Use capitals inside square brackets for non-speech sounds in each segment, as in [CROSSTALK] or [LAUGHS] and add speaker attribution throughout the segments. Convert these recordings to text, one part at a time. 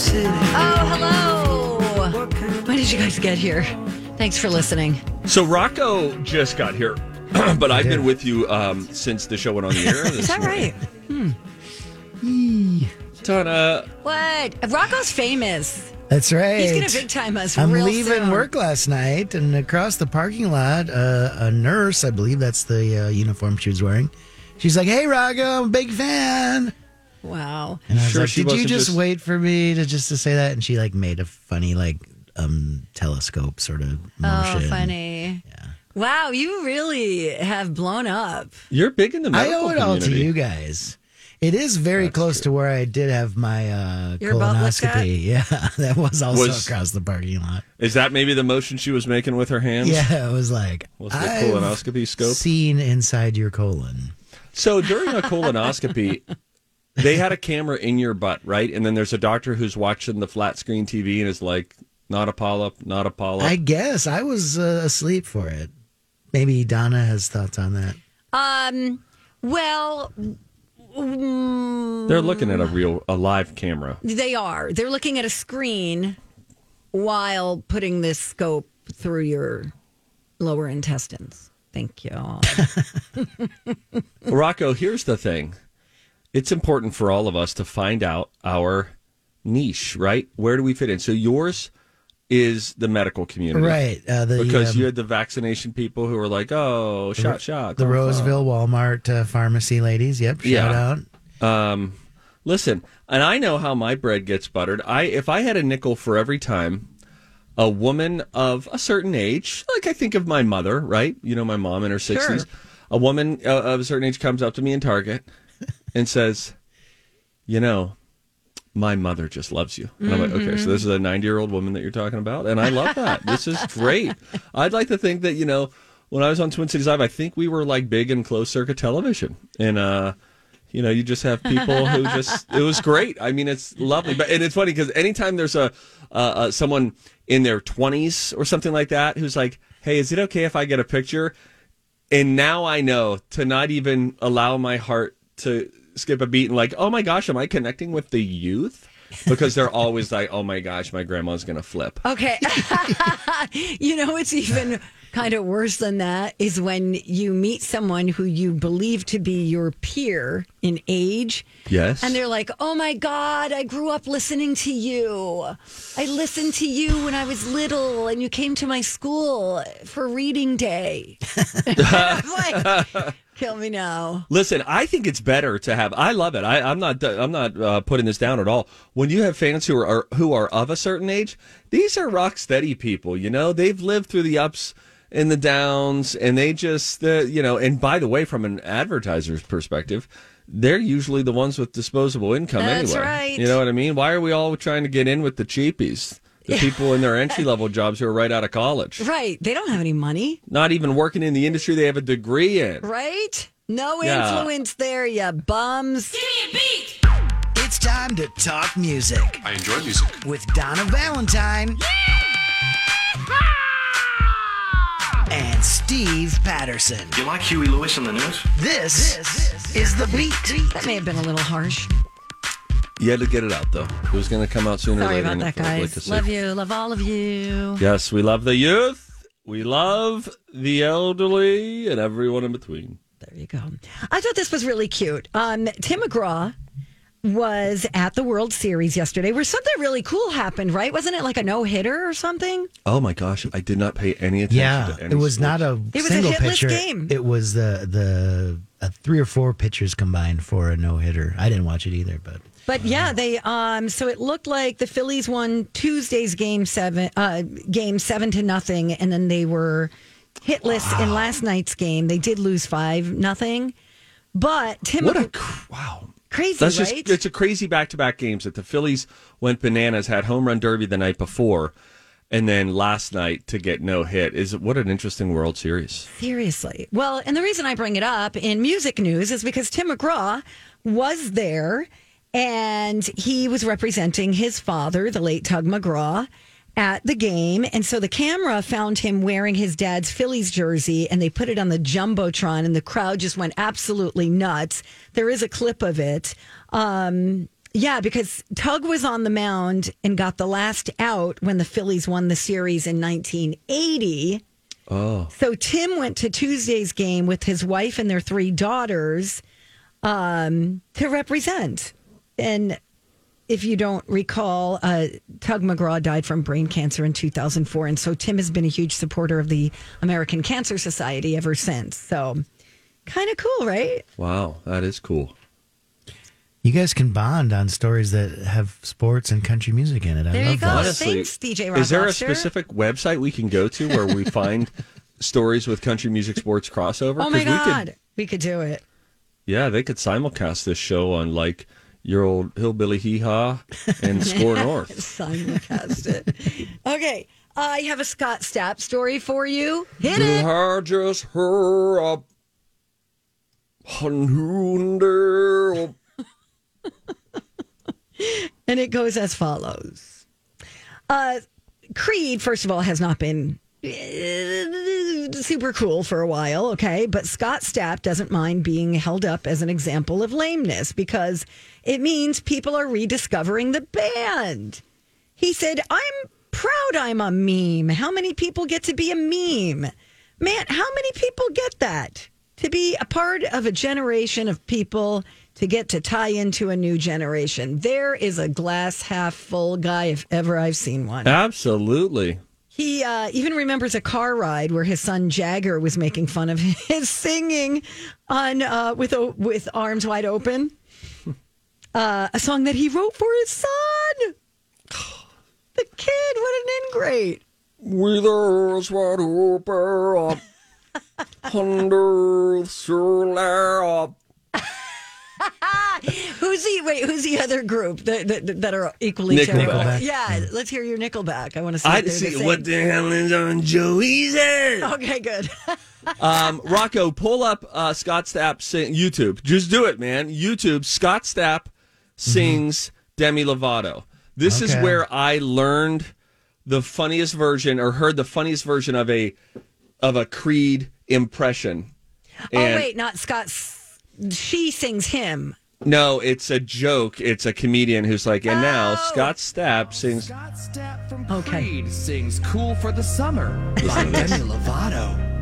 Speaker 1: Oh, hello. When did you guys get here? Thanks for listening.
Speaker 2: So Rocco just got here, [CLEARS THROAT] but I've been with you um, since the show went on the air. [LAUGHS]
Speaker 1: Is that right? Hmm.
Speaker 2: Donna,
Speaker 1: What? Rocco's famous.
Speaker 3: That's right.
Speaker 1: He's gonna big time us.
Speaker 3: I'm
Speaker 1: real
Speaker 3: leaving
Speaker 1: soon.
Speaker 3: work last night, and across the parking lot, uh, a nurse, I believe that's the uh, uniform she was wearing. She's like, "Hey, Rocco, I'm a big fan."
Speaker 1: Wow.
Speaker 3: And I was
Speaker 2: Sure
Speaker 3: like,
Speaker 2: she
Speaker 3: "Did you just,
Speaker 2: just-
Speaker 3: wait for me to just to say that?" And she like made a funny like um telescope sort of motion.
Speaker 1: Oh, funny. Yeah. Wow, you really have blown up.
Speaker 2: you're big in the
Speaker 3: I owe it all to you guys. It is very close to where I did have my uh,
Speaker 1: Your butt looked at?
Speaker 3: colonoscopy. [LAUGHS] Yeah, that was also
Speaker 2: Was-
Speaker 3: across the parking lot.
Speaker 2: Is that maybe the motion she was making with her hands?
Speaker 3: Yeah, it was like
Speaker 2: Was the
Speaker 3: I've
Speaker 2: colonoscopy scope?
Speaker 3: seen inside your colon.
Speaker 2: So during a colonoscopy, they had a camera in your butt, right? And then there's a doctor who's watching the flat screen TV and is like, "Not a polyp, not a polyp."
Speaker 3: I guess I was uh, asleep for it. Maybe Donna has thoughts on that.
Speaker 1: Um, well, mm,
Speaker 2: They're looking at a real, a live camera.
Speaker 1: they are. They're looking at a screen while putting this scope through your lower intestines. Thank you. [LAUGHS]
Speaker 2: Rocco, here's the thing. It's important for all of us to find out our niche, right? Where do we fit in? So yours is the medical community.
Speaker 3: Right. Uh, the,
Speaker 2: Because
Speaker 3: um,
Speaker 2: you had the vaccination people who were like, oh, shot, shot.
Speaker 3: the Roseville Walmart uh, pharmacy ladies. Yep. Shout
Speaker 2: Yeah.
Speaker 3: out.
Speaker 2: Um, listen, and I know how my bread gets buttered. I If I had a nickel for every time a woman of a certain age, like I think of my mother, right? You know, my mom in her 60s. A woman uh, of a certain age comes up to me in Target and says, You know, my mother just loves you. And I'm like, Okay, so this is a 90 year old woman that you're talking about. And I love that. this is great. [LAUGHS] I'd like to think that, you know, when I was on Twin Cities Live, I think we were like big in closed circuit television. And, uh, you know, you just have people who just, [LAUGHS] it was great. I mean, it's lovely. But, and it's funny because anytime there's a, uh, uh, someone in their 20s or something like that who's like, hey, is it okay if I get a picture? And now I know to not even allow my heart to skip a beat and like, oh my gosh, am I connecting with the youth? Because they're always like, oh my gosh, my grandma's going to flip.
Speaker 1: Okay. [LAUGHS] you know, it's even kind of worse than that is when you meet someone who you believe to be your peer in age.
Speaker 2: Yes.
Speaker 1: And they're like, oh my God, I grew up listening to you. I listened to you when I was little and you came to my school for reading day. [LAUGHS] I'm like, kill me now.
Speaker 2: Listen, I think it's better to have. I love it. I, I'm not. I'm not uh, putting this down at all. When you have fans who are, are who are of a certain age, these are rock steady people. You know, they've lived through the ups and the downs, and they just, uh, you know. And by the way, from an advertiser's perspective, they're usually the ones with disposable income
Speaker 1: That's
Speaker 2: anyway.
Speaker 1: right.
Speaker 2: You know what I mean? Why are we all trying to get in with the cheapies? The people in their entry level jobs who are right out of college,
Speaker 1: Right. They don't have any money,
Speaker 2: not even working in the industry they have a degree in.
Speaker 1: right? No
Speaker 2: Yeah.
Speaker 1: influence there, you bums.
Speaker 3: It's time to talk music
Speaker 4: I enjoy music.
Speaker 3: with Donna Valentine and Steve Patterson.
Speaker 4: Do you like Huey Lewis in the news?
Speaker 3: This, is the beat.
Speaker 1: That may have been a little harsh.
Speaker 2: You had to get it out though. It was going to come out sooner or
Speaker 1: Sorry
Speaker 2: later.
Speaker 1: about that,
Speaker 2: it felt like a
Speaker 1: guys. Love you. Love all of you.
Speaker 2: Yes, we love the youth. We love the elderly and everyone in between.
Speaker 1: There you go. I thought this was really cute. Um, Tim McGraw was at the World Series yesterday where something really cool happened, right? Wasn't it like a no hitter or something?
Speaker 2: Oh my gosh, I did not pay any attention
Speaker 3: Yeah,
Speaker 2: to any
Speaker 3: it was
Speaker 2: sports.
Speaker 3: not a
Speaker 1: It was a
Speaker 3: single
Speaker 1: hitless
Speaker 3: pitcher.
Speaker 1: game.
Speaker 3: It was the the uh, three or four pitchers combined for a no hitter. I didn't watch it either, but
Speaker 1: But yeah, they um so it looked like the Phillies won Tuesday's game seven uh game seven to nothing, and then they were hitless in last night's game. They did lose five nothing. But Tim
Speaker 2: What a cr- wow!
Speaker 1: Crazy,
Speaker 2: That's
Speaker 1: right?
Speaker 2: just it's a crazy back to back games that the Phillies went bananas, had home run derby the night before, and then last night to get no hit. Is what an interesting World Series.
Speaker 1: Seriously. Well, and the reason I bring it up in music news is because Tim McGraw was there and he was representing his father, the late Tug McGraw, at the game. And so the camera found him wearing his dad's Phillies jersey and they put it on the Jumbotron and the crowd just went absolutely nuts. There is a clip of it. Um, yeah, because Tug was on the mound and got the last out when the Phillies won the series in 1980. Oh. So Tim went to Tuesday's game with his wife and their three daughters um, to represent. And if you don't recall, uh, Tug McGraw died from brain cancer in 2004. And so Tim has been a huge supporter of the American Cancer Society ever since. So kind of cool, right?
Speaker 2: Wow, that is cool.
Speaker 3: You guys can bond on stories that have sports and country music in it. I
Speaker 1: There you
Speaker 3: love
Speaker 1: go.
Speaker 3: that.
Speaker 2: Honestly,
Speaker 1: Thanks, DJ Rock
Speaker 2: Is there a specific website we can go to where we [LAUGHS] find stories with country music sports crossover?
Speaker 1: Oh my
Speaker 2: 'Cause
Speaker 1: God.
Speaker 2: We could,
Speaker 1: we could do it.
Speaker 2: yeah, they could simulcast this show on like your old hillbilly hee haw and score [LAUGHS] north.
Speaker 1: Simulcast it. [LAUGHS] Okay. I have a Scott Stapp story for you. Hit it.
Speaker 2: I just a hundred. [LAUGHS]
Speaker 1: And it goes as follows. Uh, Creed, first of all, has not been uh, super cool for a while, okay? But Scott Stapp doesn't mind being held up as an example of lameness because it means people are rediscovering the band. He said, I'm proud I'm a meme. How many people get to be a meme? Man, how many people get that? To be a part of a generation of people to get to tie into a new generation. There is a glass half full guy if ever I've seen one.
Speaker 2: Absolutely.
Speaker 1: He uh, even remembers a car ride where his son Jagger was making fun of [LAUGHS] his singing on uh, with with arms wide open, uh, a song that he wrote for his son. [GASPS] The kid, what an ingrate!
Speaker 2: With us wide open, under the
Speaker 1: Who's the wait? Who's the other group that that, that are equally
Speaker 2: Nickelback.
Speaker 1: terrible?
Speaker 3: Nickelback.
Speaker 1: Yeah, let's hear your Nickelback. I want to see.
Speaker 2: I
Speaker 1: if they're the
Speaker 2: what the hell is on Joey's head.
Speaker 1: Okay, good. [LAUGHS]
Speaker 2: Um, Rocco, pull up uh, Scott Stapp sing YouTube. Just do it, man. YouTube. Scott Stapp Mm-hmm. sings Demi Lovato. This is
Speaker 3: Okay.
Speaker 2: where I learned the funniest version, or heard the funniest version of a of a Creed impression.
Speaker 1: oh wait, not Scott. S- She sings him.
Speaker 2: No, it's a joke. It's a comedian who's like, and now
Speaker 1: Oh.
Speaker 2: Scott Stapp oh, sings.
Speaker 5: Scott Stapp from
Speaker 1: Okay.
Speaker 5: Creed sings "Cool for the Summer" [LAUGHS] by Demi Lovato.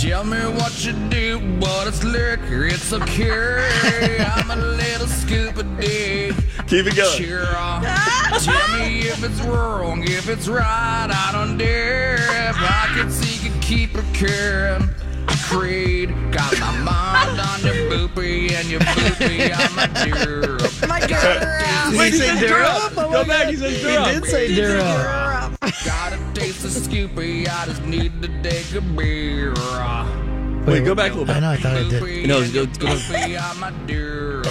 Speaker 5: Tell me what you do, but it's liquor, it's okay. I'm a little scuba dick.
Speaker 2: Keep it going.
Speaker 5: Cheer on. Tell me if it's wrong, if it's right, I don't dare. If I could see you keep a care. Creed, got my mind on your boopy and your boopy on my dear.
Speaker 1: My God.
Speaker 3: Did he say Durham?
Speaker 2: Go back. He said says
Speaker 3: He did say Durham.
Speaker 5: Got a taste of Scoopy, I just need to take a beer.
Speaker 2: Wait, go back a little
Speaker 3: I know. I thought I did.
Speaker 5: Boopy
Speaker 2: No,
Speaker 5: and
Speaker 2: go-
Speaker 5: your
Speaker 2: go-
Speaker 5: boopy on my dear.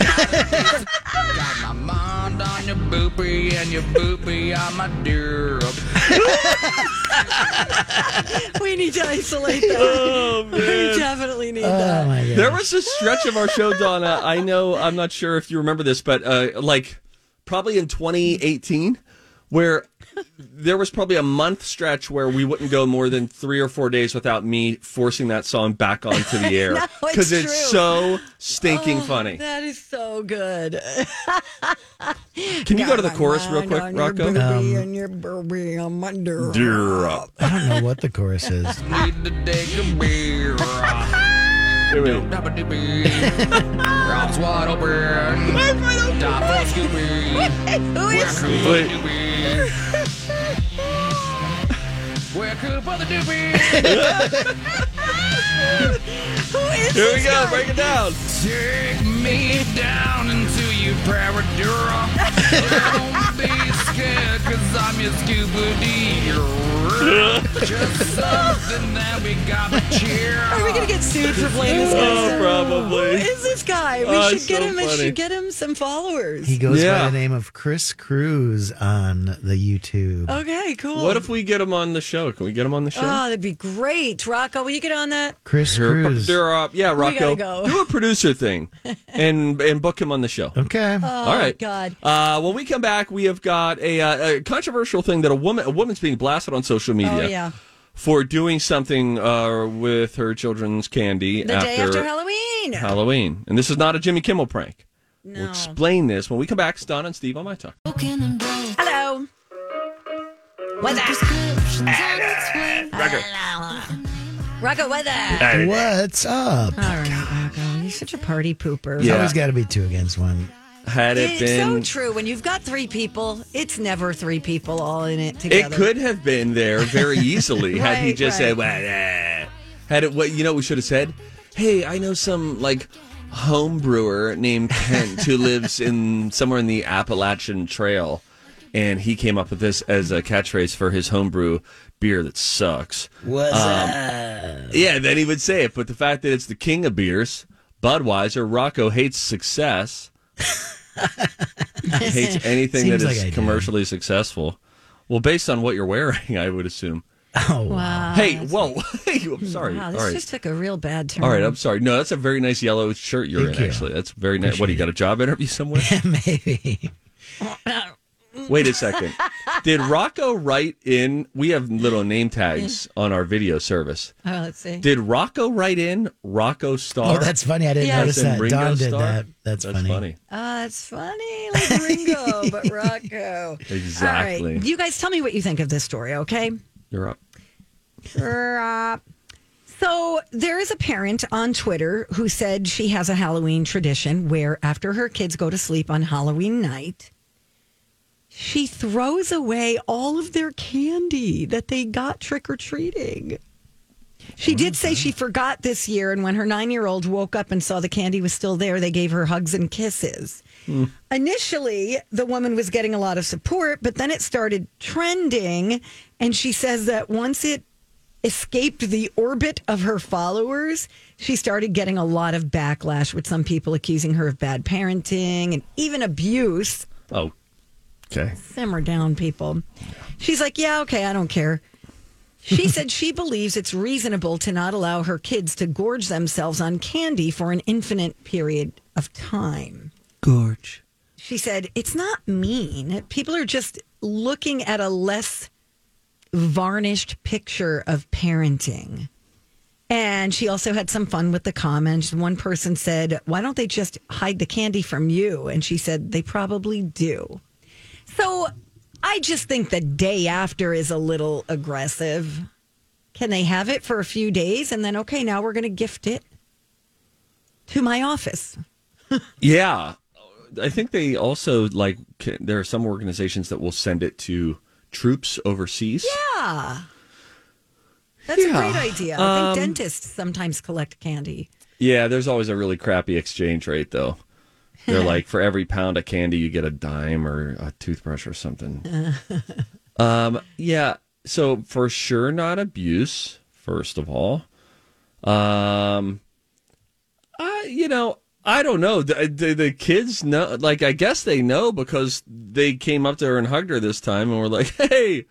Speaker 5: Got my mind on your boopy and your boopy on my dear. [LAUGHS]
Speaker 1: We need to isolate that.
Speaker 2: Oh, [LAUGHS]
Speaker 1: we definitely need
Speaker 3: Oh
Speaker 1: that.
Speaker 3: my god.
Speaker 2: There was a stretch of our show, Donna. I know, I'm not sure if you remember this, but uh, like probably in 2018, where there was probably a month stretch where we wouldn't go more than three or four days without me forcing that song back onto the [LAUGHS] air
Speaker 1: No, it's
Speaker 2: because it's, so stinking funny.
Speaker 1: That is so good.
Speaker 2: Can you go to the chorus real quick,
Speaker 1: on your
Speaker 2: Rocco?
Speaker 1: booby
Speaker 3: Um,
Speaker 1: and your booby on my dear.
Speaker 3: I don't know what the chorus [LAUGHS] is.
Speaker 5: Need to take a beer.
Speaker 2: Here we go.
Speaker 5: Dabba doobie. Rob's wide open. Top of Scooby.
Speaker 1: Who is
Speaker 5: We're
Speaker 2: Wait.
Speaker 5: Cooper Doobie. We're [LAUGHS] Doobie.
Speaker 1: who is
Speaker 2: Here we
Speaker 1: this
Speaker 2: go.
Speaker 1: guy?
Speaker 2: Break it down.
Speaker 5: Take me down into your paradura. Don't be scared, cause I'm your Scooby Doo. [LAUGHS] Just something that we got to cheer
Speaker 1: Are we gonna get sued for playing this guy?
Speaker 2: Oh, probably.
Speaker 1: Who is this guy? We
Speaker 2: Oh,
Speaker 1: should get
Speaker 2: so
Speaker 1: him. I
Speaker 2: funny.
Speaker 1: should get him some followers.
Speaker 3: He goes
Speaker 2: Yeah.
Speaker 3: by the name of Chris Cruz on the YouTube.
Speaker 1: okay, cool.
Speaker 2: What if we get him on the show? Can we get him on the show?
Speaker 1: Oh, that'd be great, Rocco. Will you get on that?
Speaker 3: Chris
Speaker 2: Here-
Speaker 3: Cruz.
Speaker 2: there are- yeah, Rocco,
Speaker 1: gotta go.
Speaker 2: do a producer thing [LAUGHS] and and book him on the show.
Speaker 3: Okay.
Speaker 2: All right.
Speaker 1: Oh, God.
Speaker 2: Uh, when we come back, we have got a, uh, a controversial thing that a woman a woman's being blasted on social media
Speaker 1: Oh yeah.
Speaker 2: For doing something uh, with her children's candy
Speaker 1: The day after Halloween.
Speaker 2: Halloween. And this is not a Jimmy Kimmel prank.
Speaker 1: no.
Speaker 2: We'll explain this when we come back. It's Don and Steve on my talk.
Speaker 1: Hello. What's that? Rocco, what's?
Speaker 3: What's up?
Speaker 1: All right, Rocco. You're such a party pooper.
Speaker 2: Yeah.
Speaker 3: Always got to be two against one.
Speaker 2: Had it
Speaker 1: It's so
Speaker 2: been,
Speaker 1: true. When you've got three people, it's never three people all in it together it
Speaker 2: could have been there very easily [LAUGHS] had he just
Speaker 1: right.
Speaker 2: said, well, eh. had it. What you know? what We should have said, "Hey, I know some like home brewer named Kent who [LAUGHS] lives in somewhere in the Appalachian Trail." And he came up with this as a catchphrase for his homebrew beer that sucks.
Speaker 3: What's
Speaker 2: Um, Yeah, then he would say it. But the fact that it's the king of beers, Budweiser, Rocco hates success. Hates anything that
Speaker 3: Seems like
Speaker 2: is
Speaker 3: I do.
Speaker 2: commercially successful. Well, based on what you're wearing, [LAUGHS] I would assume.
Speaker 3: Oh,
Speaker 1: Wow.
Speaker 2: hey, whoa. [LAUGHS] Hey, I'm sorry.
Speaker 1: Wow, this
Speaker 2: right.
Speaker 1: just took a real bad turn.
Speaker 2: All right, I'm sorry. No, that's a very nice yellow shirt you're
Speaker 3: Thank
Speaker 2: in,
Speaker 3: you.
Speaker 2: actually. That's very nice. What, do you got a job interview somewhere? [LAUGHS]
Speaker 3: maybe. [LAUGHS]
Speaker 2: Wait a second. Did Rocco write in? We have little name tags mm. on our video service.
Speaker 1: Oh, let's see.
Speaker 2: Did Rocco write in Rocco Star?
Speaker 3: Oh, that's funny. I didn't
Speaker 1: Yeah.
Speaker 3: notice that.
Speaker 2: Ringo
Speaker 3: Don did
Speaker 2: Starr?
Speaker 3: that. That's,
Speaker 2: That's
Speaker 3: funny.
Speaker 2: funny.
Speaker 1: Oh, that's funny. Like Ringo, but [LAUGHS] Rocco.
Speaker 2: Exactly.
Speaker 1: All right. You guys tell me what you think of this story, okay?
Speaker 2: You're up.
Speaker 1: So there is a parent on Twitter who said she has a Halloween tradition where after her kids go to sleep on Halloween night, she throws away all of their candy that they got trick or treating. She did say she mm-hmm. forgot this year, and when her nine year old woke up and saw the candy was still there, they gave her hugs and kisses. Mm. Initially, the woman was getting a lot of support, but then it started trending. And she says that once it escaped the orbit of her followers, she started getting a lot of backlash with some people accusing her of bad parenting and even abuse.
Speaker 2: Oh, okay.
Speaker 1: Simmer down, people. She's like, yeah, okay, I don't care. She [LAUGHS] said she believes it's reasonable to not allow her kids to gorge themselves on candy for an infinite period of time.
Speaker 2: Gorge.
Speaker 1: She said it's not mean. People are just looking at a less varnished picture of parenting. And she also had some fun with the comments. One person said, Why don't they just hide the candy from you? And she said, They probably do. So I just think the day after is a little aggressive. Can they have it for a few days and then, okay, now we're going to gift it to my office? [LAUGHS]
Speaker 2: Yeah, I think they also like. ca- There are some organizations that will send it to troops overseas.
Speaker 1: Yeah. That's a great idea. I think um, dentists sometimes collect candy.
Speaker 2: Yeah, there's always a really crappy exchange rate though. They're [LAUGHS] like for every pound of candy you get a dime or a toothbrush or something. [LAUGHS] um, yeah, so for sure not abuse. First of all, um, I you know I don't know. The, the, the kids know, like I guess they know because they came up to her and hugged her this time and were like, [LAUGHS] "Hey,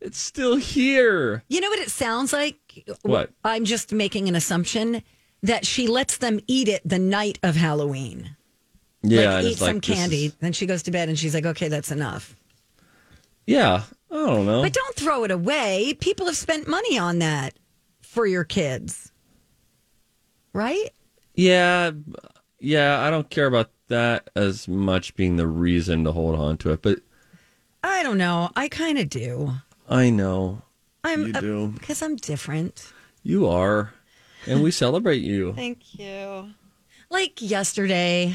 Speaker 2: it's still here."
Speaker 1: You know what it sounds like?
Speaker 2: What?
Speaker 1: I'm just making an assumption that she lets them eat it the night of Halloween.
Speaker 2: Yeah,
Speaker 1: like
Speaker 2: and
Speaker 1: eat
Speaker 2: it's like,
Speaker 1: some
Speaker 2: this
Speaker 1: candy.
Speaker 2: is-
Speaker 1: Then she goes to bed and she's like, okay, that's enough.
Speaker 2: yeah, I don't know.
Speaker 1: But don't throw it away. People have spent money on that for your kids. Right?
Speaker 2: Yeah, yeah, I don't care about that as much being the reason to hold on to it, but
Speaker 1: I don't know. I kind of do.
Speaker 2: I know
Speaker 1: I'm
Speaker 2: You do.
Speaker 1: because I'm different.
Speaker 2: you are, and we celebrate you
Speaker 1: Thank you. Like yesterday,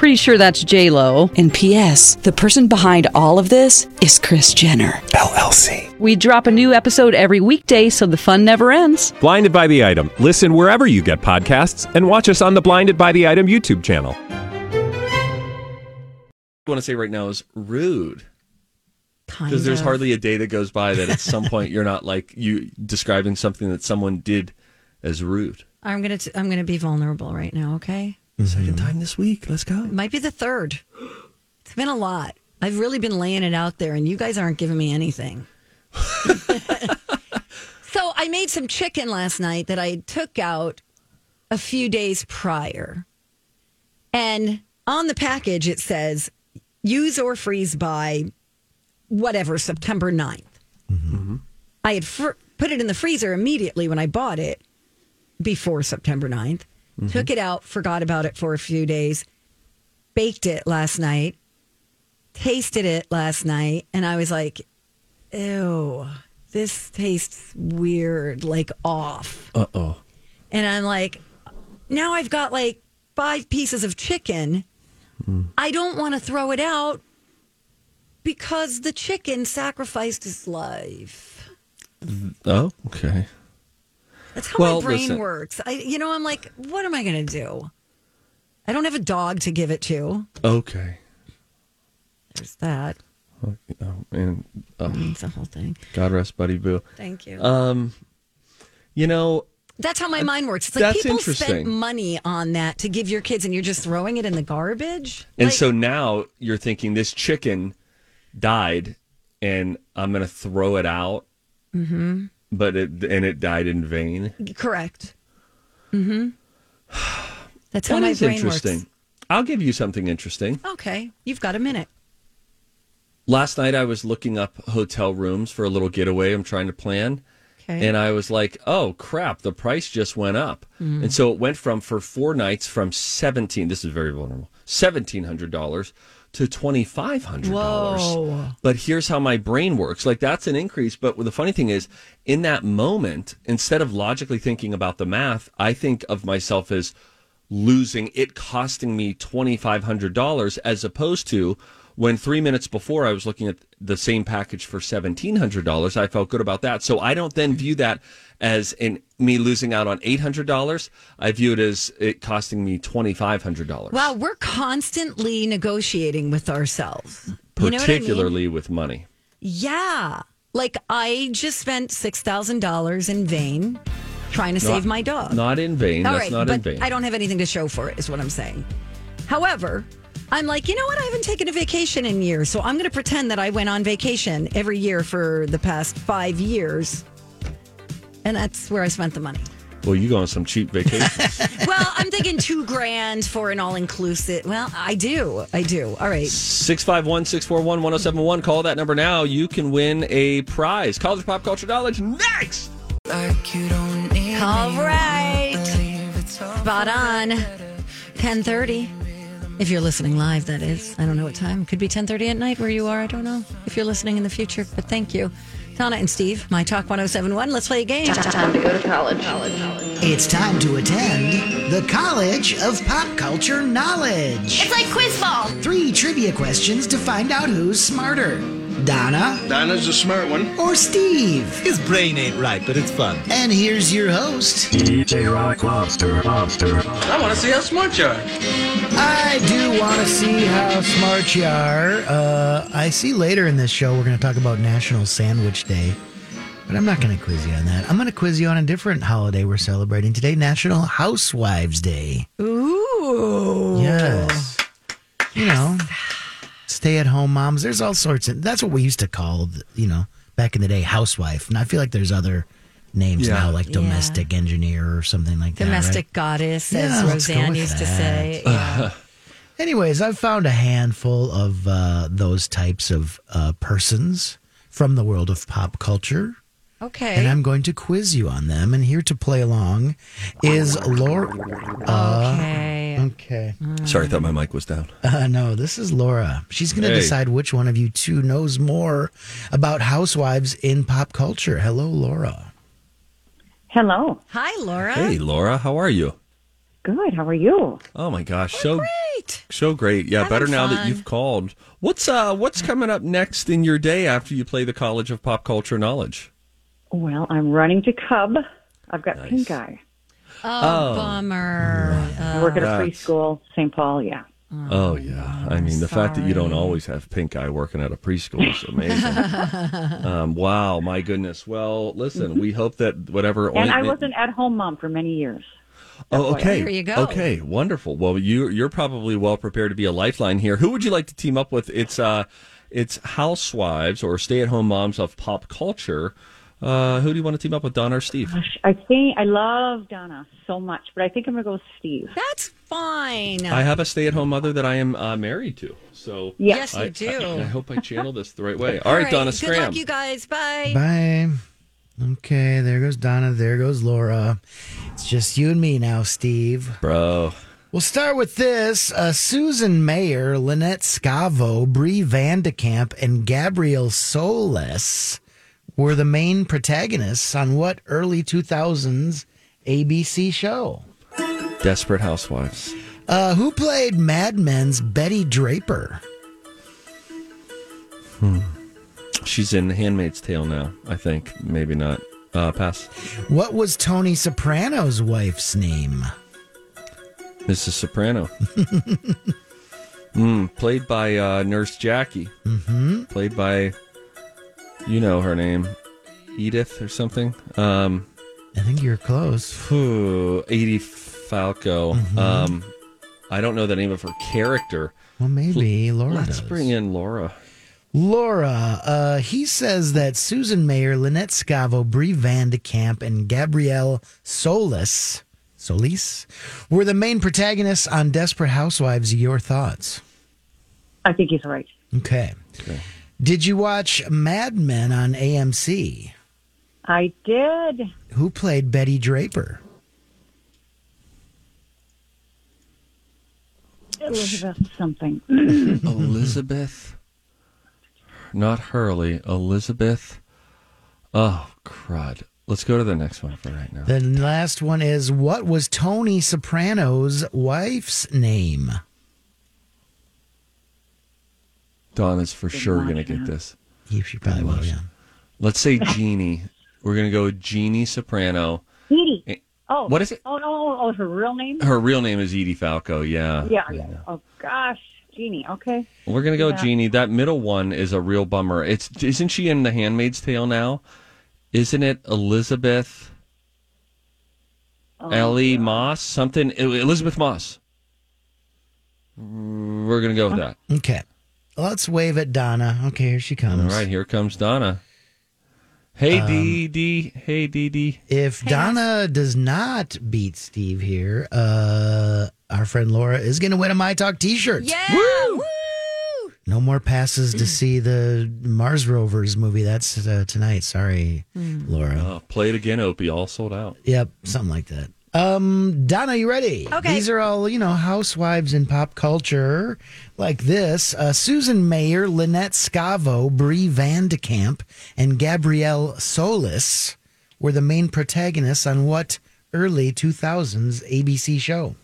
Speaker 6: Pretty sure that's J Lo.
Speaker 7: And P.S. The person behind all of this is Kris Jenner.
Speaker 4: LLC.
Speaker 6: We drop a new episode every weekday, so the fun never ends.
Speaker 4: Blinded by the item. Listen wherever you get podcasts, and watch us on the Blinded by the Item YouTube channel.
Speaker 2: I want to say right now is rude because there's
Speaker 1: of.
Speaker 2: hardly a day that goes by that at some point you're not like you describing something that someone did as rude.
Speaker 1: I'm gonna t- I'm gonna be vulnerable right now. Okay,
Speaker 2: Second mm-hmm. time this week. Let's go.
Speaker 1: it might be the third. It's been a lot. I've really been laying it out there, and you guys aren't giving me anything. [LAUGHS] so I made some chicken last night that I took out a few days prior, and on the package it says use or freeze by whatever September 9th. Mm-hmm. Mm-hmm. I had fr- put it in the freezer immediately when I bought it before September 9th. Took it out, forgot about it for a few days, baked it last night, tasted it last night, and I was like, ew, this tastes weird, like off.
Speaker 2: Uh oh.
Speaker 1: And I'm like, now I've got like five pieces of chicken. I don't want to throw it out because the chicken sacrificed his life.
Speaker 2: Oh, okay.
Speaker 1: That's how
Speaker 2: Well,
Speaker 1: my brain
Speaker 2: listen.
Speaker 1: works. I, you know, I'm like, what am I going to do? I don't have a dog to give it to.
Speaker 2: Okay.
Speaker 1: There's that.
Speaker 2: Oh, and oh,
Speaker 1: That's the whole thing.
Speaker 2: God rest Buddy Boo.
Speaker 1: Thank you.
Speaker 2: Um, you know,
Speaker 1: that's how my mind works. It's like people spend money on that to give your kids, and you're just throwing it in the garbage.
Speaker 2: and
Speaker 1: Like,
Speaker 2: so now you're thinking this chicken died, and I'm going to throw it out. Mm-hmm. But it and it died in vain.
Speaker 1: correct. Mm-hmm. [SIGHS] That's how
Speaker 2: That
Speaker 1: my
Speaker 2: is
Speaker 1: brain
Speaker 2: interesting.
Speaker 1: works.
Speaker 2: I'll give you something interesting.
Speaker 1: Okay, you've got a minute.
Speaker 2: Last night I was looking up hotel rooms for a little getaway I'm trying to plan.
Speaker 1: Okay.
Speaker 2: And I was like, oh crap, the price just went up.
Speaker 1: Mm.
Speaker 2: And so it went from for four nights from 17, this is very vulnerable, $1,700 to $2,500. But here's how my brain works. Like that's an increase. But the funny thing is, in that moment, instead of logically thinking about the math, I think of myself as losing it costing me $2,500 as opposed to when three minutes before I was looking at the same package for $1,700. I felt good about that. So I don't then view that as in me losing out on $800. I view it as it costing me $2,500.
Speaker 1: Wow, we're constantly negotiating with ourselves. You know I mean?
Speaker 2: particularly with money.
Speaker 1: Yeah. Like I just spent six thousand dollars in vain trying to save my dog.
Speaker 2: Not in vain.
Speaker 1: All
Speaker 2: That's
Speaker 1: right,
Speaker 2: not
Speaker 1: but
Speaker 2: in vain.
Speaker 1: I don't have anything to show for it, is what I'm saying. However, I'm like, you know what? I haven't taken a vacation in years, so I'm going to pretend that I went on vacation every year for the past five years, and that's where I spent the money.
Speaker 2: Well, you go on some cheap vacation. [LAUGHS]
Speaker 1: well, I'm thinking two grand for an all inclusive. Well, I do, I do. All right.
Speaker 2: 651 641 1071. Call that number now. You can win a prize. College Pop Culture Knowledge next.
Speaker 1: All right. Spot on. 1030. If you're listening live, that is. I don't know what time. Could be 1030 at night where you are. I don't know. If you're listening in the future, but thank you. Donna and Steve, My Talk 1071. Let's play a game.
Speaker 3: It's time to go to college. college. It's time to attend the College of Pop Culture Knowledge.
Speaker 8: It's like quiz ball.
Speaker 3: Three trivia questions to find out who's smarter Donna
Speaker 9: Dinah's a smart one.
Speaker 3: or Steve.
Speaker 10: His brain ain't right, but it's fun.
Speaker 3: And here's your host. DJ Rock Lobster Lobster.
Speaker 9: I want to see how smart you are.
Speaker 3: I do want to see how smart you are. Uh, I see later in this show we're going to talk about National Sandwich Day, but I'm not going to quiz you on that. I'm going to quiz you on a different holiday we're celebrating today National Housewives Day.
Speaker 1: Ooh.
Speaker 3: Yes. You know, stay at home moms. There's all sorts of that's what we used to call, you know, back in the day, housewife. And I feel like there's other names
Speaker 2: Yeah.
Speaker 3: now, like
Speaker 1: Yeah.
Speaker 3: domestic engineer or something like that.
Speaker 1: Domestic
Speaker 3: right?
Speaker 1: goddess,
Speaker 3: Yeah,
Speaker 1: as Roseanne
Speaker 3: with
Speaker 1: used to say. [LAUGHS] Yeah. [LAUGHS]
Speaker 3: Anyways, I've found a handful of uh, those types of uh, persons from the world of pop culture.
Speaker 1: Okay.
Speaker 3: And I'm going to quiz you on them. And here to play along is Laura.
Speaker 1: okay.
Speaker 3: Okay.
Speaker 2: Sorry, I thought my mic was down.
Speaker 3: Uh, no, this is Laura. She's going to
Speaker 2: Hey.
Speaker 3: decide which one of you two knows more about housewives in pop culture. Hello, Laura.
Speaker 8: Hello.
Speaker 1: Hi, Laura.
Speaker 2: Hey, Laura, how are you?
Speaker 8: Good. How are you?
Speaker 2: Oh my gosh, so
Speaker 1: great.
Speaker 2: So great. Yeah,
Speaker 1: Having
Speaker 2: better now that you've called. What's uh what's coming up next in your day after you play the College of Pop Culture Knowledge?
Speaker 8: Well, I'm running to Cub. I've got pink eye.
Speaker 1: Oh,
Speaker 2: Oh.
Speaker 1: bummer.
Speaker 8: I work at a
Speaker 2: That's-
Speaker 8: preschool, St. Paul. Yeah.
Speaker 2: Oh yeah. I mean the fact that you don't always have pink eye working at a preschool is amazing. [LAUGHS] um, wow, my goodness. Well, listen, we hope that whatever
Speaker 8: And I was an at-home mom for many years.
Speaker 2: Oh, okay.
Speaker 1: There you go.
Speaker 2: Okay, wonderful. Well, you you're probably well prepared to be a lifeline here. Who would you like to team up with? It's uh, it's housewives or stay-at-home moms of pop culture. Uh, who do you want to team up with, Donna or Steve?
Speaker 8: Gosh, I think I love Donna so much, but I think I'm gonna go with Steve.
Speaker 1: That's fine.
Speaker 2: I have a stay-at-home mother that I am uh, married to, so
Speaker 1: Yes, you
Speaker 2: I,
Speaker 1: do.
Speaker 2: I, I hope I [LAUGHS] channel this the right way. All right, Donna,
Speaker 1: Good luck, you guys. Bye.
Speaker 3: Bye. Okay, there goes Donna. There goes Laura. It's just you and me now, Steve.
Speaker 2: Bro.
Speaker 3: We'll start with this. Uh, Susan Mayer, Lynette Scavo, Bree Van de Kamp, and Gabrielle Solis were the main protagonists on what early 2000s ABC show?
Speaker 2: Desperate Housewives.
Speaker 3: Uh, who played Mad Men's Betty Draper?
Speaker 2: She's in The *Handmaid's Tale* now. I think maybe not. Uh, pass.
Speaker 3: What was Tony Soprano's wife's name?
Speaker 2: Mrs. Soprano. [LAUGHS] mm, played by uh, Nurse Jackie.
Speaker 3: Mm-hmm.
Speaker 2: Played by, you know her name, Edith or something. Um,
Speaker 3: I think you're close.
Speaker 2: phew, Edie Falco.
Speaker 3: Mm-hmm.
Speaker 2: Um, I don't know the name of her character.
Speaker 3: Well, maybe Laura
Speaker 2: Let's
Speaker 3: does.
Speaker 2: bring in Laura.
Speaker 3: Laura, uh, he says that Susan Mayer, Lynette Scavo, Bree Van de Kamp, and Gabrielle Solis, Solis were the main protagonists on Desperate Housewives. Your thoughts?
Speaker 8: I think he's right.
Speaker 3: Okay. Did you watch Mad Men on AMC?
Speaker 8: I did.
Speaker 3: Who played Betty Draper?
Speaker 8: Elizabeth something. [CLEARS THROAT]
Speaker 2: Elizabeth. Not Hurley. Elizabeth. Oh, crud. Let's go to the next one for right now.
Speaker 3: The last one is what was Tony Soprano's wife's name?
Speaker 2: Dawn is for sure going to get this.
Speaker 3: You she probably will, yeah.
Speaker 2: Let's say Jeannie. We're going to go with Jeannie Soprano.
Speaker 8: Edie.
Speaker 2: Eh,
Speaker 8: Oh,
Speaker 2: What is it?
Speaker 8: Oh no! Oh, her real name?
Speaker 2: Her real name is Edie Falco. Yeah.
Speaker 8: Yeah. yeah. Oh gosh, Jeannie. Okay.
Speaker 2: We're gonna go with
Speaker 8: Yeah.
Speaker 2: Jeannie. That middle one is a real bummer. It's isn't she in The Handmaid's Tale now? Isn't it Elizabeth
Speaker 8: Oh,
Speaker 2: Ellie Moss? Something Elisabeth Moss. We're gonna go with that.
Speaker 3: Okay. Let's wave at Donna. Okay, here she comes.
Speaker 2: All right, here comes Donna. Hey Dee Dee. Hey Dee Dee.
Speaker 3: If Donna does not beat Steve here, uh, our friend Laura is going to win a My Talk T-shirt.
Speaker 1: Yeah. Woo!
Speaker 3: No more passes to [CLEARS THROAT] see the Mars Rovers movie. That's uh, tonight. Sorry, Laura.
Speaker 2: Oh, play it again, Opie. All sold out.
Speaker 3: Yep, something like that. Um, Donna, you ready?
Speaker 1: Okay.
Speaker 3: These are all, you know, housewives in pop culture like this. Uh, Susan Mayer, Lynette Scavo, Bree Van de Kamp, and Gabrielle Solis were the main protagonists on what early 2000s ABC show?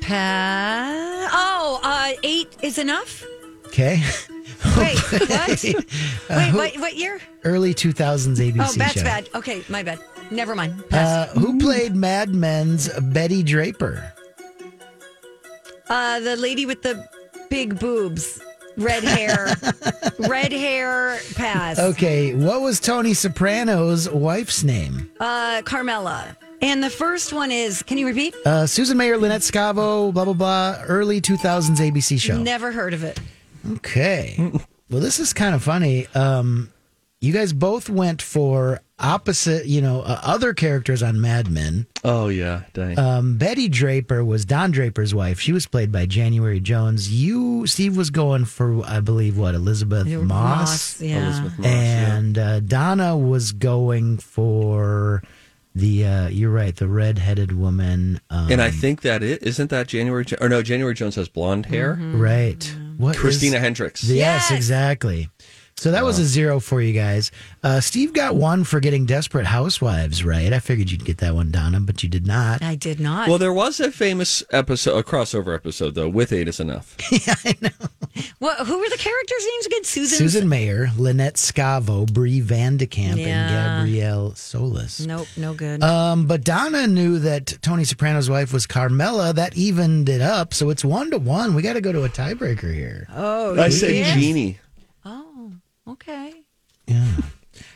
Speaker 1: Pa- oh, uh, eight is enough?
Speaker 3: Okay. [LAUGHS]
Speaker 1: Wait, what? [LAUGHS] Wait, what, what year?
Speaker 3: early 2000s ABC
Speaker 1: Oh, that's
Speaker 3: show.
Speaker 1: bad. Okay, my bad. Never mind.
Speaker 3: Uh, who played Mad Men's Betty Draper?
Speaker 1: Uh, the lady with the big boobs, red hair, [LAUGHS] red hair. Pass.
Speaker 3: Okay, what was Tony Soprano's wife's name?
Speaker 1: Uh, Carmela. And the first one is. Can you repeat?
Speaker 3: Uh, Susan Mayer, Lynette Scavo, blah, blah, blah. Early 2000s ABC show.
Speaker 1: Never heard of it.
Speaker 3: Okay. [LAUGHS] well, this is kind of funny. Um, you guys both went for opposite, you know, uh, other characters on Mad Men.
Speaker 2: Oh yeah, dang.
Speaker 3: Um, Betty Draper was Don Draper's wife. She was played by January Jones. You, Steve, was going for, I believe, what, Elisabeth Moss?
Speaker 1: Moss, yeah.
Speaker 2: Elisabeth Moss. yeah.
Speaker 3: and uh, Donna was going for the, uh, you're right, the red-headed woman. Um,
Speaker 2: And I think that it isn't that January Jo- or no January Jones has blonde hair.
Speaker 3: right. What is-
Speaker 2: Christina Hendricks.
Speaker 3: Yes,
Speaker 1: Yes.
Speaker 3: exactly. So that was a zero for you guys. Uh, Steve got one for getting Desperate Housewives right. I figured you'd get that one, Donna, but you did not.
Speaker 1: I did not.
Speaker 2: Well, there was a famous episode, a crossover episode though, with Eight is enough. [LAUGHS] Yeah, I know.
Speaker 1: What, who were the characters' names again? Susan.
Speaker 3: Susan Mayer, Lynette Scavo, Bree Van de Kamp,
Speaker 1: Yeah.
Speaker 3: and Gabrielle Solis.
Speaker 1: Nope, no good.
Speaker 3: Um, but Donna knew that Tony Soprano's wife was Carmela. That evened it up, so it's one to one. We got to go to a tiebreaker here.
Speaker 1: oh,
Speaker 2: I said
Speaker 1: yeah.
Speaker 2: Jeannie.
Speaker 1: Okay.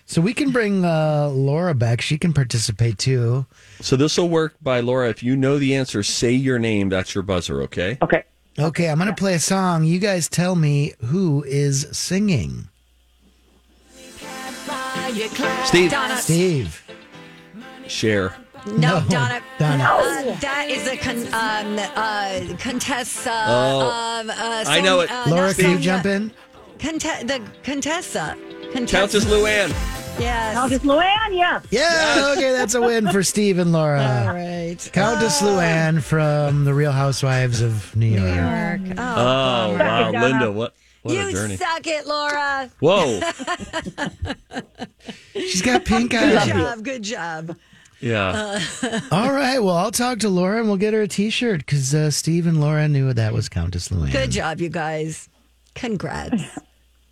Speaker 3: So we can bring uh, Laura back. She can participate too.
Speaker 2: So this will work by Laura. If you know the answer, say your name. That's your buzzer. Okay.
Speaker 8: Okay.
Speaker 3: Okay, I'm going to play a song. You guys tell me who is singing.
Speaker 2: Steve.
Speaker 1: Donna.
Speaker 3: Steve.
Speaker 2: Cher.
Speaker 1: No,
Speaker 3: No,
Speaker 1: Donna.
Speaker 3: Donna.
Speaker 1: Uh, that is a con- um, uh, Contessa.
Speaker 2: Oh,
Speaker 1: um, uh,
Speaker 2: I know it.
Speaker 1: uh,
Speaker 3: Laura,
Speaker 1: not
Speaker 3: can you jump in?
Speaker 1: Conte- the Contessa. Contessa.
Speaker 2: Countess Luann.
Speaker 1: Yes.
Speaker 8: Countess Luann, yes.
Speaker 3: Yeah, okay, that's a win for Steve and Laura.
Speaker 1: All right.
Speaker 3: Countess Luann from The Real Housewives of New York.
Speaker 1: New York. Oh,
Speaker 2: Oh wow, Linda, what what a
Speaker 1: you
Speaker 2: journey.
Speaker 1: suck it, Laura.
Speaker 2: Whoa. [LAUGHS]
Speaker 3: She's got pink
Speaker 1: Good
Speaker 3: eyes.
Speaker 1: job. Good job.
Speaker 2: Yeah. [LAUGHS]
Speaker 3: All right, well, I'll talk to Laura and we'll get her a t shirt because uh, Steve and Laura knew that was Countess Luann.
Speaker 1: Good job, you guys. Congrats.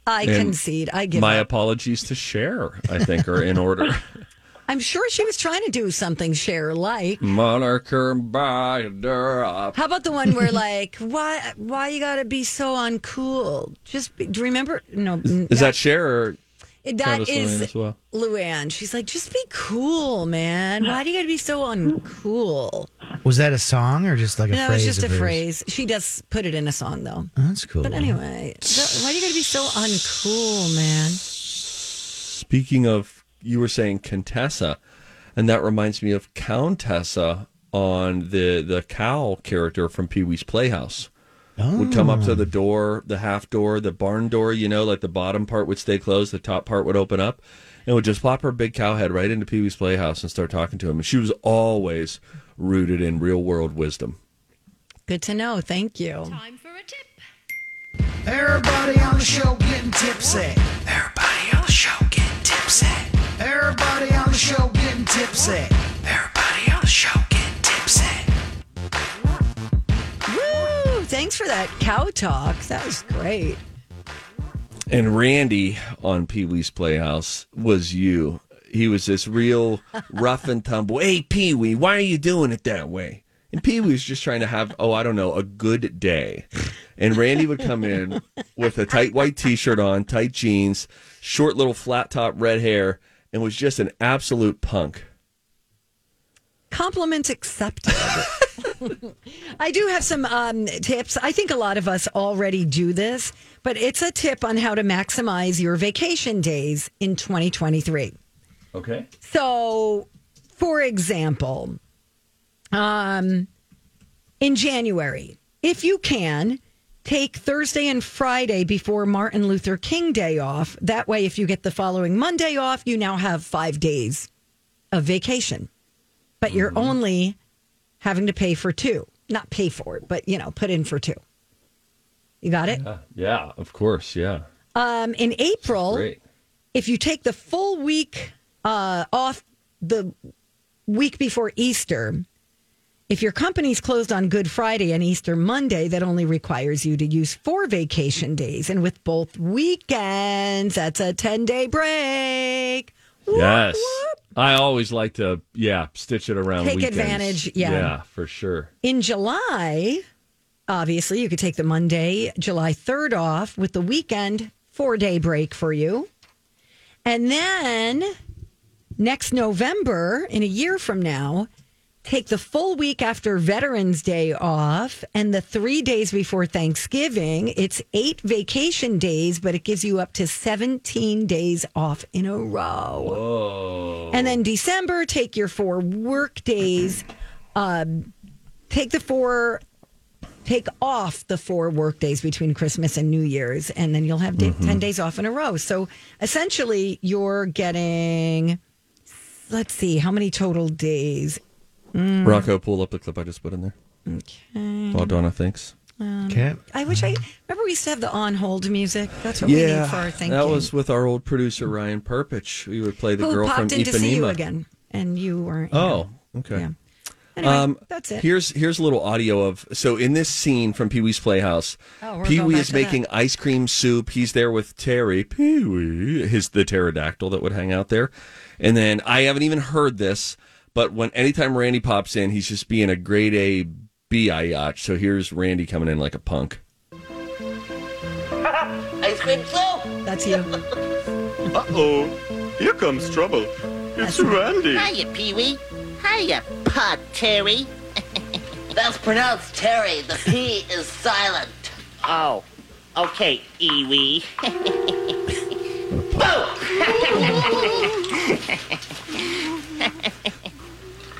Speaker 1: I
Speaker 2: And
Speaker 1: concede. I give
Speaker 2: My
Speaker 1: up.
Speaker 2: apologies to Cher, I think, are in order. [LAUGHS] [LAUGHS]
Speaker 1: I'm sure she was trying to do something Cher like.
Speaker 2: Monarcher by uh, up.
Speaker 1: How about the one where [LAUGHS] like why why you got to be so uncool? Just be, do you remember? No,
Speaker 2: Is that Cher or
Speaker 1: that
Speaker 2: Countess
Speaker 1: is
Speaker 2: Luann as well?
Speaker 1: Luann. She's like, just be cool, man. Why do you got to be so uncool?
Speaker 3: Was that a song or just like a
Speaker 1: no,
Speaker 3: phrase?
Speaker 1: it's just a
Speaker 3: hers?
Speaker 1: phrase. She does put it in a song though.
Speaker 3: Oh, that's cool.
Speaker 1: But anyway, th- why do you got to be so uncool, man?
Speaker 2: Speaking of, you were saying Contessa, and that reminds me of Cowntessa on the the cow character from Pee Wee's Playhouse. Would come up to the ah. door, the half door, the barn door, you know, like the bottom part would stay closed, the top part would open up, and would just plop her big cow head right into Pee Wee's Playhouse and start talking to him. And she was always rooted in real world wisdom.
Speaker 1: Good to know. Thank you. Time for a tip.
Speaker 3: Everybody on the show getting tipsy. Everybody on the show getting tipsy. Everybody on the show getting tipsy. Everybody on the show
Speaker 1: Thanks for that cow talk. That was great.
Speaker 2: And Randy on Pee Wee's Playhouse was you. He was this real rough and tumble. Hey, Pee Wee, why are you doing it that way? And Pee Wee was just trying to have, oh, I don't know, a good day. And Randy would come in with a tight white t shirt on, tight jeans, short little flat top red hair, and was just an absolute punk.
Speaker 1: Compliment accepted. I do have some um, tips. I think a lot of us already do this, but it's a tip on how to maximize your vacation days in 2023.
Speaker 2: Okay.
Speaker 1: So, for example, um, in January, if you can, take Thursday and Friday before Martin Luther King Day off. That way, if you get the following Monday off, you now have five days of vacation. But you're only having to pay for two. Not pay for it, but, you know, put in for two. You got it?
Speaker 2: Yeah, of course. Yeah.
Speaker 1: Um, in April, if you take the full week uh, off the week before Easter, if your company's closed on Good Friday and Easter Monday, that only requires you to use four vacation days. And with both weekends, that's a 10 day break.
Speaker 2: Yes.
Speaker 1: whoop.
Speaker 2: I always like to, yeah, stitch it around
Speaker 1: Take
Speaker 2: weekends.
Speaker 1: advantage, yeah.
Speaker 2: Yeah, for sure.
Speaker 1: In July, obviously, you could take the Monday, July 3rd off with the weekend four day break for you. And then next November, in a year from now, take the full week after Veterans Day off and the three days before Thanksgiving. It's eight vacation days, but it gives you up to 17 days off in a row. And then December, take your four work days. Um, take the four take off the four work days between Christmas and New Year's, and then you'll have da- 10 days off in a row. So essentially, you're getting, let's see, how many total days?
Speaker 2: Rocco, pull up the clip I just put in there.
Speaker 1: Okay.
Speaker 2: While Donna thinks.
Speaker 3: Okay.
Speaker 1: I wish I remember we used to have the on hold music. That's what we need for our thinking.
Speaker 2: that was with our old producer Ryan Perpich. We would play the
Speaker 1: Who
Speaker 2: girl from
Speaker 1: popped in to see you
Speaker 2: Ipanema.
Speaker 1: again, and you weren't.
Speaker 2: Oh, okay.
Speaker 1: Yeah. Anyway,
Speaker 2: Um,
Speaker 1: that's it.
Speaker 2: Here's here's a little audio of so in this scene from Pee Wee's Playhouse,
Speaker 1: Oh,
Speaker 2: Pee Wee is
Speaker 1: to
Speaker 2: making ice cream soup. He's there with Terry Pee Wee, his the pterodactyl that would hang out there, and then I haven't even heard this, but when anytime Randy pops in, he's just being a grade A biatch. So here's Randy coming in like a punk. [LAUGHS]
Speaker 11: Ice cream soup.
Speaker 1: That's you. [LAUGHS]
Speaker 12: Uh oh, here comes trouble. It's Randy.
Speaker 11: Hiya, Pee Wee. Hiya, Pod Terry. [LAUGHS] That's pronounced Terry. The P is silent. Oh, okay, Ewee.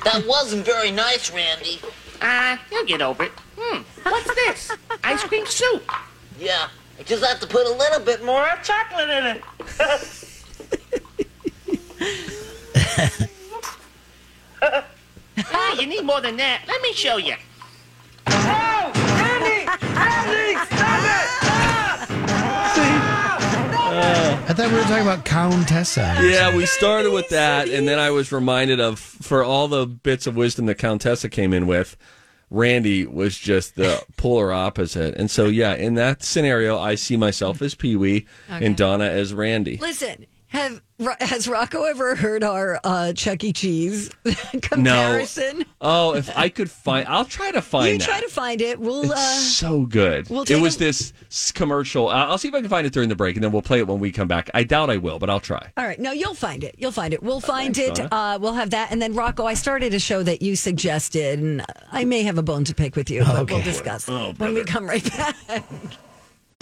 Speaker 11: That wasn't very nice, Randy.
Speaker 13: Ah, you'll get over it. Hmm, what's this? Ice cream soup.
Speaker 11: Yeah, I just have to put a little bit more chocolate in it. [LAUGHS]
Speaker 13: Ah, you need more than that. Let me show you.
Speaker 3: I thought we were talking about Cowntessa.
Speaker 2: Yeah, we started with that, and then I was reminded of for all the bits of wisdom that Cowntessa came in with. Randy was just the [LAUGHS] polar opposite, and so yeah, in that scenario, I see myself as Pee Wee
Speaker 1: Okay.
Speaker 2: and Donna as Randy.
Speaker 1: Listen, have has Rocco ever heard our uh, Chuck E. Cheese [LAUGHS] comparison? No.
Speaker 2: Oh, if I could find, [LAUGHS] I'll try to find
Speaker 1: You
Speaker 2: that.
Speaker 1: try to find it. We'll.
Speaker 2: It's
Speaker 1: Uh,
Speaker 2: so good.
Speaker 1: we'll
Speaker 2: it was
Speaker 1: a-
Speaker 2: this commercial. I'll I'll see if I can find it during the break, and then we'll play it when we come back. I doubt I will, but I'll try.
Speaker 1: all right, no, you'll find it. You'll find it. We'll find
Speaker 2: thanks,
Speaker 1: it. Uh, we'll have that, and then Rocco. I started a show that you suggested, and I may have a bone to pick with you, but we'll discuss
Speaker 2: Oh,
Speaker 1: when we come right [LAUGHS] back.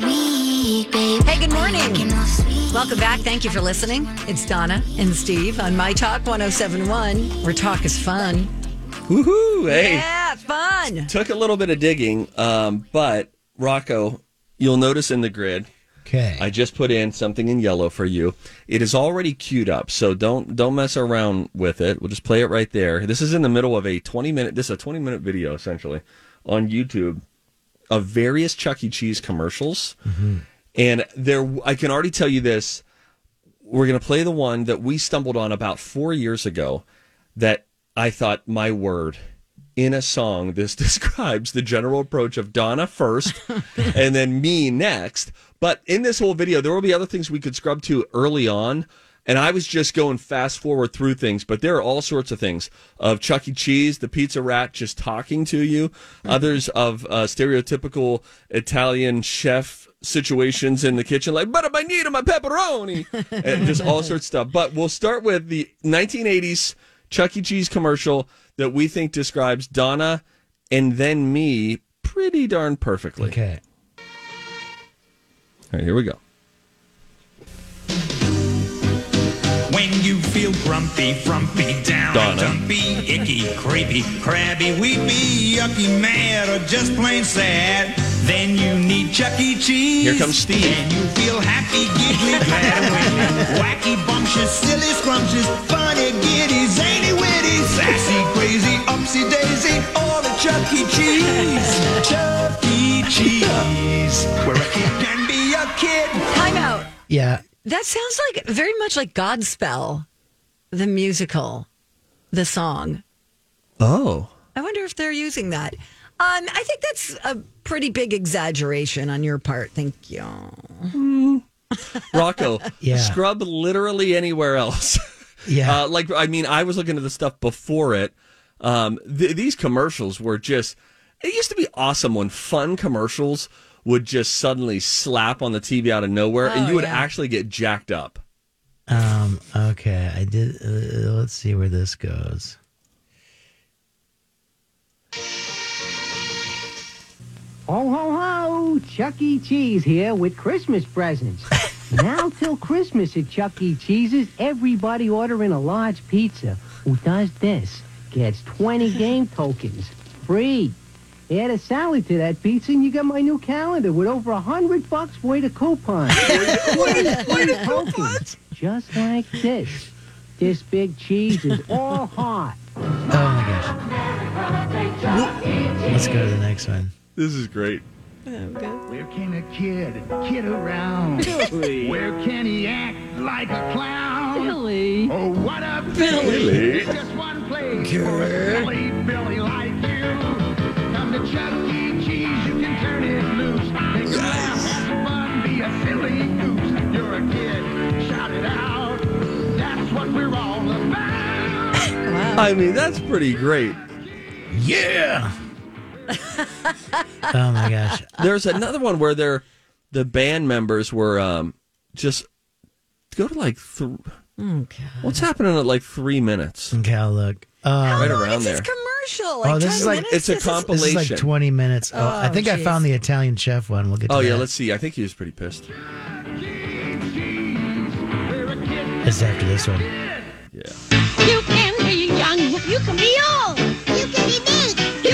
Speaker 1: Hey, good morning. Welcome back. Thank you for listening. It's Donna and Steve on My Talk 1071, where talk is fun.
Speaker 2: Woohoo! Hey,
Speaker 1: Yeah, fun.
Speaker 2: took a little bit of digging, um, but Rocco, you'll notice in the grid.
Speaker 3: Okay.
Speaker 2: I just put in something in yellow for you. It is already queued up, so don't don't mess around with it. We'll just play it right there. This is in the middle of a 20 minute this is a 20 minute video essentially on YouTube of various Chuck E. Cheese commercials. Mm-hmm. And there I can already tell you this. We're going to play the one that we stumbled on about 4 years ago that I thought my word in a song this [LAUGHS] describes the general approach of Donna first [LAUGHS] and then me next. But in this whole video, there will be other things we could scrub to early on. And I was just going fast forward through things, but there are all sorts of things of Chuck E. Cheese, the pizza rat just talking to you, others of uh, stereotypical Italian chef situations in the kitchen, like, but I need my pepperoni, [LAUGHS] and just all sorts of stuff. But we'll start with the 1980s Chuck E. Cheese commercial that we think describes Donna and then me pretty darn perfectly.
Speaker 3: Okay.
Speaker 2: All right, here we go.
Speaker 14: Feel grumpy, frumpy, down,
Speaker 2: Donna.
Speaker 14: dumpy, icky, creepy, crabby, weepy, yucky, mad, or just plain sad, then you need Chuck E. Cheese.
Speaker 2: Here comes Steve.
Speaker 14: And you feel happy, giggly, glad, and when wacky, bumptious, silly, scrumptious, funny, giddy, zany, witty, sassy, crazy, upsy daisy, all at Chuck E. Cheese. Chuck E. Cheese, where a kid can be a kid.
Speaker 1: Time out.
Speaker 3: Yeah.
Speaker 1: That sounds like very much like Godspell, the musical, the song.
Speaker 2: Oh.
Speaker 1: I wonder if they're using that. Um, I think that's a pretty big exaggeration on your part. Thank you.
Speaker 2: Rocco, [LAUGHS]
Speaker 3: Yeah.
Speaker 2: scrub literally anywhere else. [LAUGHS]
Speaker 3: Yeah.
Speaker 2: Uh, like, I mean, I was looking at the stuff before it. Um, th- these commercials were just, it used to be awesome when fun commercials would just suddenly slap on the TV out of nowhere and
Speaker 1: Oh,
Speaker 2: you would
Speaker 1: yeah.
Speaker 2: actually get jacked up.
Speaker 3: Um. Okay. I did. Uh, let's see where this goes.
Speaker 15: Ho, ho, ho! Chuck E. Cheese here with Christmas presents. [LAUGHS] now till Christmas at Chuck E. Cheese's, everybody ordering a large pizza who does this gets 20 game tokens free. Add a salad to that pizza and you get my new calendar with over a hundred bucks worth of coupons. [LAUGHS] Free tokens. Just like this. This big cheese is all hot.
Speaker 3: Oh my gosh. Let's go to the next one.
Speaker 2: This is great.
Speaker 14: Oh, Where can a kid kid around?
Speaker 15: Billy.
Speaker 14: Where can he act like a clown?
Speaker 15: Billy.
Speaker 14: Oh, what a
Speaker 15: Billy.
Speaker 14: It's just one place
Speaker 15: Good.
Speaker 14: for a silly Billy like you. Come to Chuck E. Cheese, you can turn it loose. Take a laugh, have fun, be a silly goose. You're a kid, shout it out. That's what we're all about.
Speaker 2: I mean, that's pretty great.
Speaker 3: Yeah. [LAUGHS] oh my gosh.
Speaker 2: There's another one where they're the band members were um just go to like th- what's happening at like three minutes.
Speaker 3: Okay, I'll look. Uh,
Speaker 2: right around there.
Speaker 1: Commercial.
Speaker 3: oh, this is like
Speaker 2: It's a
Speaker 3: This is
Speaker 2: compilation.
Speaker 3: like 20 minutes. Oh, I
Speaker 1: Oh,
Speaker 3: think I found the Italian chef one. We'll get to
Speaker 2: Oh yeah,
Speaker 3: that.
Speaker 2: let's see. I think he was pretty pissed.
Speaker 3: It's after this one. Yeah.
Speaker 16: You can be young, you can be old,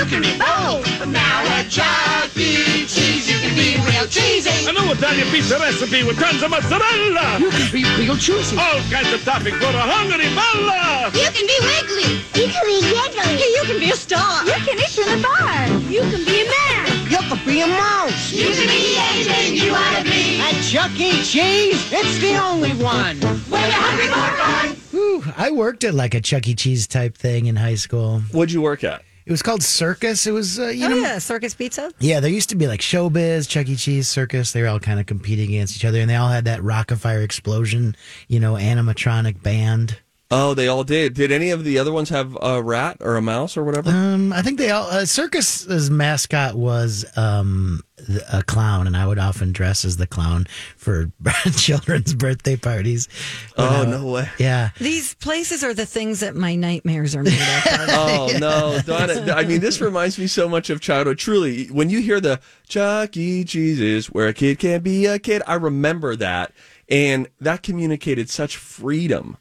Speaker 16: can be bold. Now at Chuck E. Cheese, you can be real cheesy.
Speaker 9: A new Italian pizza recipe with tons of mozzarella.
Speaker 16: You can be real juicy.
Speaker 9: All kinds of toppings for a hungry fella.
Speaker 16: You can be wiggly. You can be giggly. You can be a star. You can eat in the bar. You can be a man.
Speaker 15: You can be a mouse.
Speaker 16: You can be anything you want to be.
Speaker 15: At Chuck E. Cheese, it's the only one.
Speaker 16: When you're hungry for fun.
Speaker 3: Ooh, I worked at like a Chuck E. Cheese type thing in high school.
Speaker 2: What'd you work at?
Speaker 3: It was called Circus. It was, uh, you
Speaker 1: oh
Speaker 3: know,
Speaker 1: yeah, circus pizza.
Speaker 3: Yeah, there used to be like Showbiz, Chuck E. Cheese, Circus. They were all kind of competing against each other, and they all had that Rockafire Explosion, you know, animatronic band.
Speaker 2: Oh, they all did. Did any of the other ones have a rat or a mouse or whatever?
Speaker 3: Um, I think they all uh, Circus's mascot was um a clown, and I would often dress as the clown for [LAUGHS] children's birthday parties.
Speaker 2: Oh,
Speaker 3: I-
Speaker 2: no way.
Speaker 3: Yeah.
Speaker 1: These places are the things that my nightmares are made up of. [LAUGHS]
Speaker 2: Oh no, Donna! I mean, this reminds me so much of childhood. Truly, when you hear the Chuck E. Cheese's, where a kid can be a kid, I remember that, and that communicated such freedom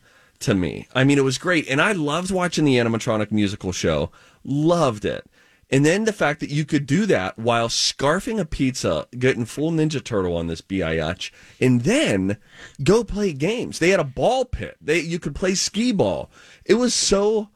Speaker 2: to me. I mean, it was great, and I loved watching the animatronic musical show. Loved it. And then the fact that you could do that while scarfing a pizza, getting full Ninja Turtle on this biatch, and then go play games. They had a ball pit. They you could play skee ball. It was so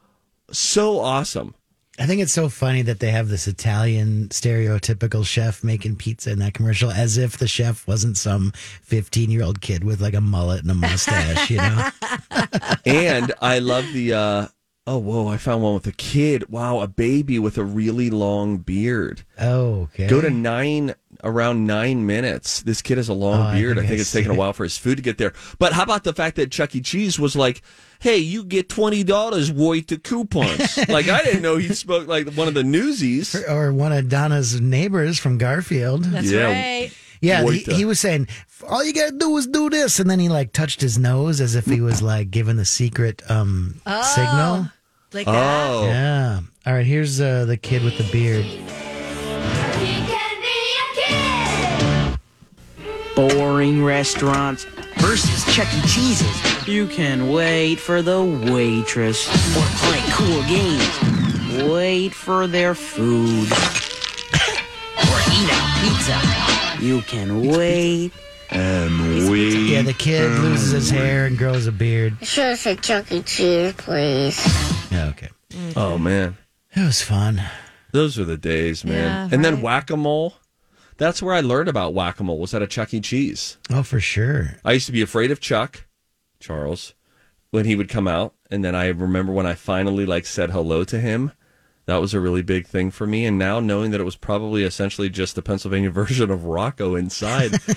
Speaker 2: so awesome.
Speaker 3: I think it's so funny that they have this Italian stereotypical chef making pizza in that commercial, as if the chef wasn't some 15 year old kid with like a mullet and a mustache, you know? [LAUGHS]
Speaker 2: and I love the uh oh whoa, I found one with a kid. Wow, a baby with a really long beard.
Speaker 3: Oh, okay.
Speaker 2: Go to nine around nine minutes. This kid has a long
Speaker 3: Oh,
Speaker 2: beard. I
Speaker 3: think
Speaker 2: think,
Speaker 3: I
Speaker 2: it's
Speaker 3: see
Speaker 2: taken a while for his food to get there. But how about the fact that Chuck E. Cheese was like, "Hey, you get twenty dollars worth of coupons." [LAUGHS] like I didn't know he spoke like one of the newsies.
Speaker 3: Or one of Donna's neighbors from Garfield.
Speaker 1: That's
Speaker 2: Yeah.
Speaker 1: right.
Speaker 3: Yeah, he, he was saying, all you gotta do is do this. And then he like touched his nose as if he was like giving the secret um,
Speaker 1: Oh,
Speaker 3: signal.
Speaker 1: Like that.
Speaker 2: Oh,
Speaker 3: Yeah. All right, here's uh, the kid with the beard.
Speaker 17: Boring restaurants versus Chuck E. Cheese's. You can wait for the waitress or play cool games. Wait for their food. [COUGHS] or eat out pizza. You can wait.
Speaker 2: and we
Speaker 3: Yeah, the kid loses his hair and grows a beard.
Speaker 16: Should have said Chuck E. Cheese, please.
Speaker 3: Yeah, okay.
Speaker 2: Oh man,
Speaker 3: It was fun.
Speaker 2: those were the days, man.
Speaker 1: Yeah,
Speaker 2: and then whack a mole. That's where I learned about whack a mole. Was at a Chuck E. Cheese.
Speaker 3: Oh, for sure.
Speaker 2: I used to be afraid of Chuck, Charles, when he would come out, and then I remember when I finally like said hello to him. That was a really big thing for me, and now knowing that it was probably essentially just the Pennsylvania [LAUGHS] version of Rocco inside [LAUGHS]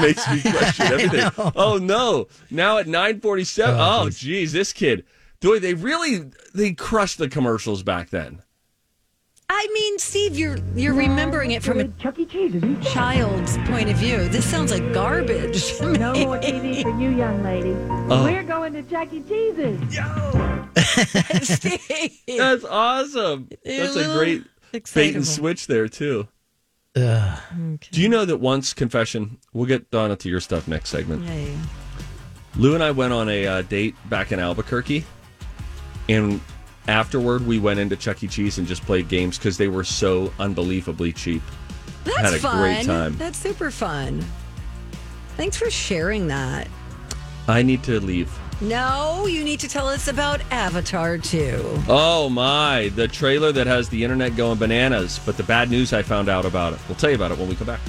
Speaker 2: makes me question [LAUGHS] everything. Oh no! Now at nine forty-seven.
Speaker 3: Oh,
Speaker 2: Oh, geez, this kid. Boy, they really they crushed the commercials back then.
Speaker 1: I mean, Steve, you're you're remembering it from a
Speaker 18: Chuck E. Cheese, isn't it?
Speaker 1: child's point of view. This sounds like garbage. [LAUGHS] to
Speaker 18: No
Speaker 1: me.
Speaker 18: more TV for you, young lady.
Speaker 2: Oh.
Speaker 18: We're going to Chuck E. Cheese's. [LAUGHS] [LAUGHS]
Speaker 1: Steve.
Speaker 2: That's awesome.
Speaker 1: You're
Speaker 2: That's
Speaker 1: a
Speaker 2: a
Speaker 1: little
Speaker 2: great bait
Speaker 1: excitable.
Speaker 2: and switch there too.
Speaker 3: Ugh.
Speaker 2: Do you know that once confession? We'll get Donna to your stuff next segment.
Speaker 1: Yeah, yeah.
Speaker 2: Lou and I went on a uh, date back in Albuquerque, and afterward we went into Chuck E. Cheese and just played games because they were so unbelievably cheap.
Speaker 1: That's
Speaker 2: Had a
Speaker 1: fun.
Speaker 2: great time.
Speaker 1: That's super fun. Thanks for sharing that.
Speaker 2: I need to leave.
Speaker 1: No, you need to tell us about Avatar 2.
Speaker 2: Oh my, the trailer that has the internet going bananas, but the bad news I found out about it. We'll tell you about it when we come back.